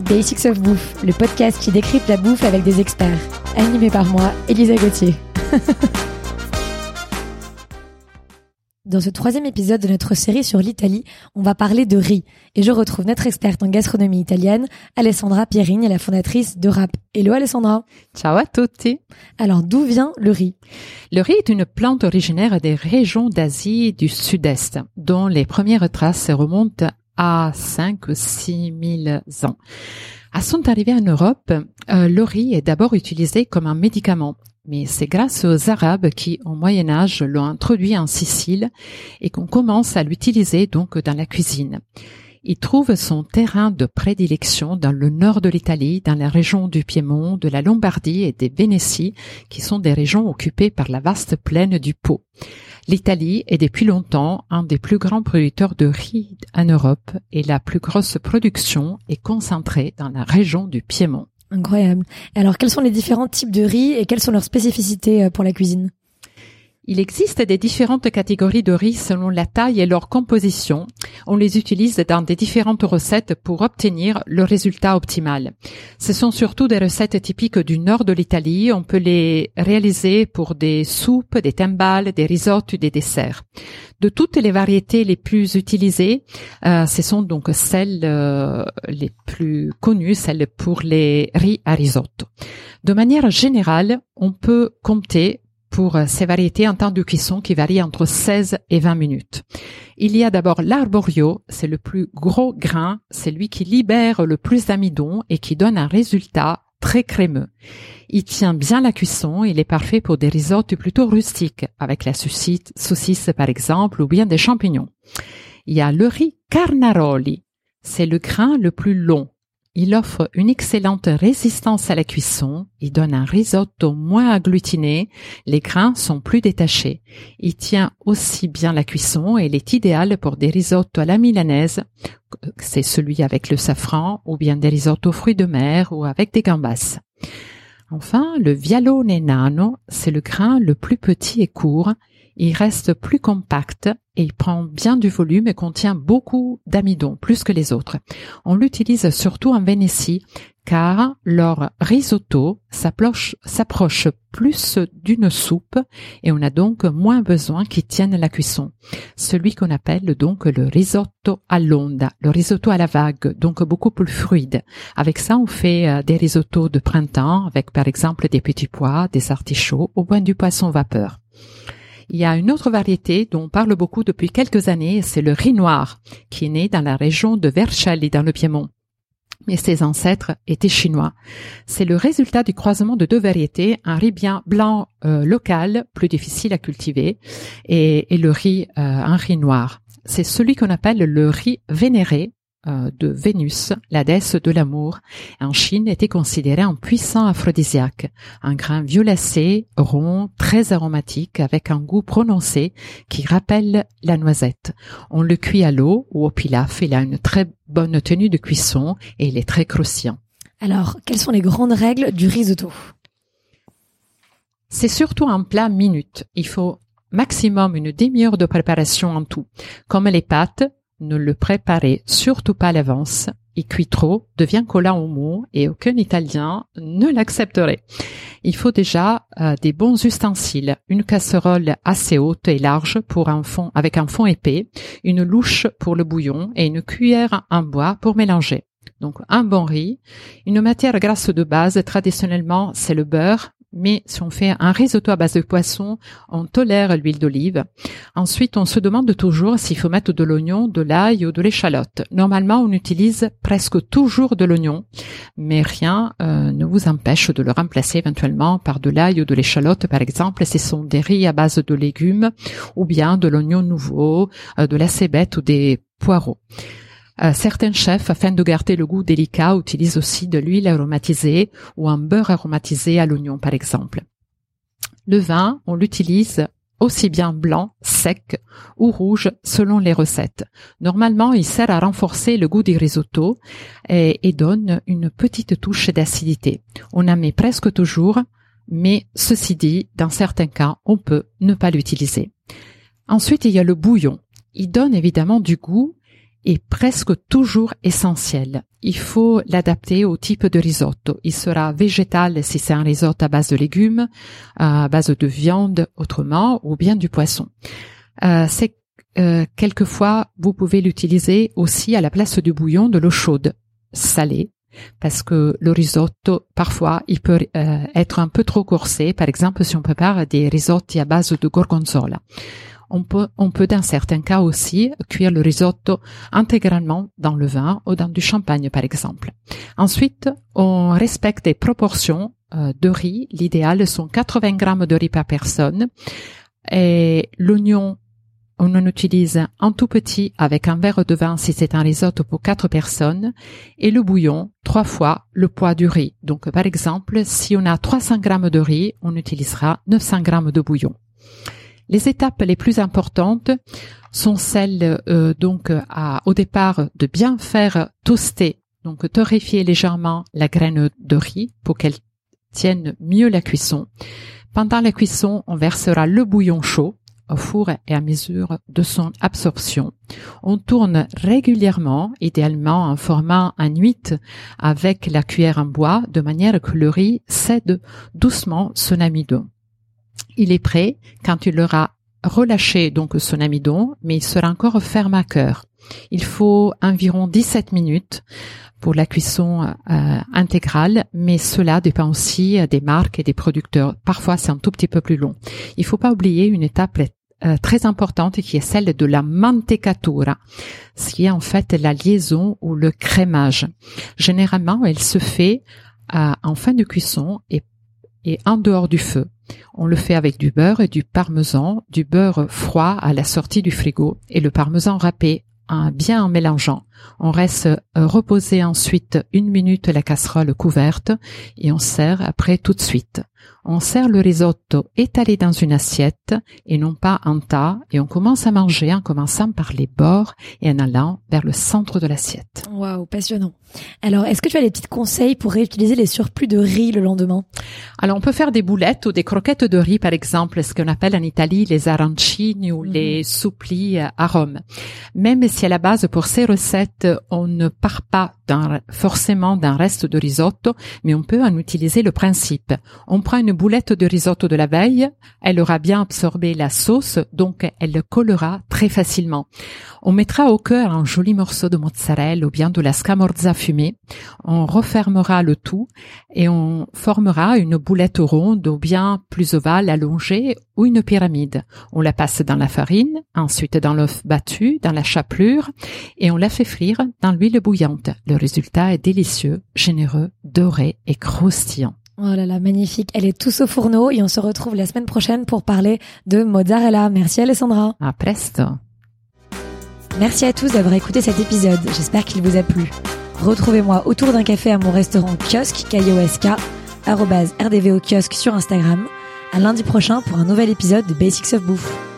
Basics of Bouffe, le podcast qui décrypte la bouffe avec des experts. Animé par moi, Elisa Gauthier. Dans ce troisième épisode de notre série sur l'Italie, on va parler de riz. Et je retrouve notre experte en gastronomie italienne, Alessandra Pierini, la fondatrice de Rap. Hello Alessandra. Ciao à tutti. Alors d'où vient le riz? Le riz est une plante originaire des régions d'Asie du Sud-Est, dont les premières traces remontent à 5 ou 6 000 ans. À son arrivée en Europe, euh, le riz est d'abord utilisé comme un médicament mais c'est grâce aux Arabes qui, au Moyen Âge, l'ont introduit en Sicile et qu'on commence à l'utiliser donc dans la cuisine. Il trouve son terrain de prédilection dans le nord de l'Italie, dans la région du Piémont, de la Lombardie et des Vénéties, qui sont des régions occupées par la vaste plaine du Pô. L'Italie est depuis longtemps un des plus grands producteurs de riz en Europe et la plus grosse production est concentrée dans la région du Piémont. Incroyable. Alors, quels sont les différents types de riz et quelles sont leurs spécificités euh, pour la cuisine? Il existe des différentes catégories de riz selon la taille et leur composition. On les utilise dans des différentes recettes pour obtenir le résultat optimal. Ce sont surtout des recettes typiques du nord de l'Italie. On peut les réaliser pour des soupes, des timbales, des risottos, des desserts. De toutes les variétés les plus utilisées, euh, ce sont donc celles euh, les plus connues, celles pour les riz à risotto. De manière générale, on peut compter pour euh, ces variétés en temps de cuisson qui varient entre 16 et 20 minutes. Il y a d'abord l'arborio, c'est le plus gros grain, c'est lui qui libère le plus d'amidon et qui donne un résultat très crémeux. Il tient bien la cuisson, il est parfait pour des risottos plutôt rustiques, avec la saucisse, saucisse par exemple, ou bien des champignons. Il y a le riz carnaroli, c'est le grain le plus long, il offre une excellente résistance à la cuisson, il donne un risotto moins agglutiné, les grains sont plus détachés. Il tient aussi bien la cuisson et il est idéal pour des risottos à la milanaise, c'est celui avec le safran, ou bien des risottos fruits de mer ou avec des gambas. Enfin, le vialone nano, c'est le grain le plus petit et court, il reste plus compact et il prend bien du volume et contient beaucoup d'amidon, plus que les autres. On l'utilise surtout en Vénétie car leur risotto s'approche plus d'une soupe et on a donc moins besoin qu'il tienne la cuisson. Celui qu'on appelle donc le risotto all'onda, le risotto à la vague, donc beaucoup plus fluide. Avec ça, on fait euh, des risottos de printemps avec par exemple des petits pois, des artichauts ou bien du poisson vapeur. Il y a une autre variété dont on parle beaucoup depuis quelques années, c'est le riz noir, qui est né dans la région de Vercelli dans le Piémont. Mais ses ancêtres étaient chinois. C'est le résultat du croisement de deux variétés, un riz bien blanc euh, local, plus difficile à cultiver, et, le riz, euh, un riz noir. C'est celui qu'on appelle le riz vénéré, de Vénus, la déesse de l'amour, en Chine était considéré un puissant aphrodisiaque, un grain violacé, rond, très aromatique, avec un goût prononcé qui rappelle la noisette. On le cuit à l'eau ou au pilaf, il a une très bonne tenue de cuisson et il est très croustillant. Alors, quelles sont les grandes règles du risotto? C'est surtout un plat minute. Il faut maximum une demi-heure de préparation en tout. Comme les pâtes, ne le préparez surtout pas à l'avance. Il cuit trop, devient collant au mot et aucun Italien ne l'accepterait. Il faut déjà euh, des bons ustensiles, une casserole assez haute et large pour un fond avec un fond épais, une louche pour le bouillon et une cuillère en bois pour mélanger. Donc un bon riz, une matière grasse de base, traditionnellement c'est le beurre, mais si on fait un risotto à base de poisson, on tolère l'huile d'olive. Ensuite, on se demande toujours s'il faut mettre de l'oignon, de l'ail ou de l'échalote. Normalement, on utilise presque toujours de l'oignon, mais rien euh, ne vous empêche de le remplacer éventuellement par de l'ail ou de l'échalote, par exemple. Ce sont des riz à base de légumes ou bien de l'oignon nouveau, euh, de la cébette ou des poireaux. Euh, certains chefs, afin de garder le goût délicat, utilisent aussi de l'huile aromatisée ou un beurre aromatisé à l'oignon, par exemple. Le vin, on l'utilise aussi bien blanc, sec ou rouge selon les recettes. Normalement, il sert à renforcer le goût du risotto et, et donne une petite touche d'acidité. On en met presque toujours, mais ceci dit, dans certains cas, on peut ne pas l'utiliser. Ensuite, il y a le bouillon. Il donne évidemment du goût est presque toujours essentiel. Il faut l'adapter au type de risotto. Il sera végétal si c'est un risotto à base de légumes, à base de viande autrement, ou bien du poisson. Euh, c'est euh, quelquefois vous pouvez l'utiliser aussi à la place du bouillon de l'eau chaude salée parce que le risotto, parfois, il peut euh, être un peu trop corsé. Par exemple, si on prépare des risotti à base de gorgonzola. On peut, on peut dans certains cas aussi cuire le risotto intégralement dans le vin ou dans du champagne, par exemple. Ensuite, on respecte les proportions euh, de riz. L'idéal sont 80 grammes de riz par personne. Et l'oignon on en utilise un tout petit avec un verre de vin si c'est un risotto pour quatre personnes et le bouillon trois fois le poids du riz. Donc par exemple, si on a 300 grammes de riz, on utilisera 900 grammes de bouillon. Les étapes les plus importantes sont celles euh, donc à, au départ de bien faire toaster, donc torréfier légèrement la graine de riz pour qu'elle tienne mieux la cuisson. Pendant la cuisson, on versera le bouillon chaud au four et à mesure de son absorption. On tourne régulièrement, idéalement en format un 8 avec la cuillère en bois de manière que le riz cède doucement son amidon. Il est prêt quand il aura relâché donc son amidon, mais il sera encore ferme à cœur. Il faut environ 17 minutes pour la cuisson euh, intégrale, mais cela dépend aussi des marques et des producteurs. Parfois, c'est un tout petit peu plus long. Il faut pas oublier une étape euh, très importante qui est celle de la mantecatura, ce qui est en fait la liaison ou le crémage. Généralement, elle se fait euh, en fin de cuisson et, et en dehors du feu. On le fait avec du beurre et du parmesan, du beurre froid à la sortie du frigo et le parmesan râpé bien en mélangeant. On reste euh, reposer ensuite une minute la casserole couverte et on sert après tout de suite. On sert le risotto étalé dans une assiette et non pas en tas et on commence à manger en commençant par les bords et en allant vers le centre de l'assiette. Waouh, passionnant. Alors, est-ce que tu as des petits conseils pour réutiliser les surplus de riz le lendemain? Alors, on peut faire des boulettes ou des croquettes de riz, par exemple, ce qu'on appelle en Italie les arancini ou mhm. les souplis à Rome. Même si à la base, pour ces recettes, on ne part pas forcément d'un reste de risotto, mais on peut en utiliser le principe. On prend une boulette de risotto de la veille, elle aura bien absorbé la sauce, donc elle collera très facilement. On mettra au cœur un joli morceau de mozzarella ou bien de la scamorza fumée. On refermera le tout et on formera une boulette ronde ou bien plus ovale allongée ou une pyramide. On la passe dans la farine, ensuite dans l'œuf battu, dans la chapelure et on la fait frire dans l'huile bouillante. Le résultat est délicieux, généreux, doré et croustillant. Oh là là, magnifique. Elle est tous au fourneau et on se retrouve la semaine prochaine pour parler de mozzarella. Merci Alessandra. À presto. Merci à tous d'avoir écouté cet épisode. J'espère qu'il vous a plu. Retrouvez-moi autour d'un café à mon restaurant kiosque, K-I-O-S-K, rdvo kiosque sur Instagram. À lundi prochain pour un nouvel épisode de Basics of Bouffe.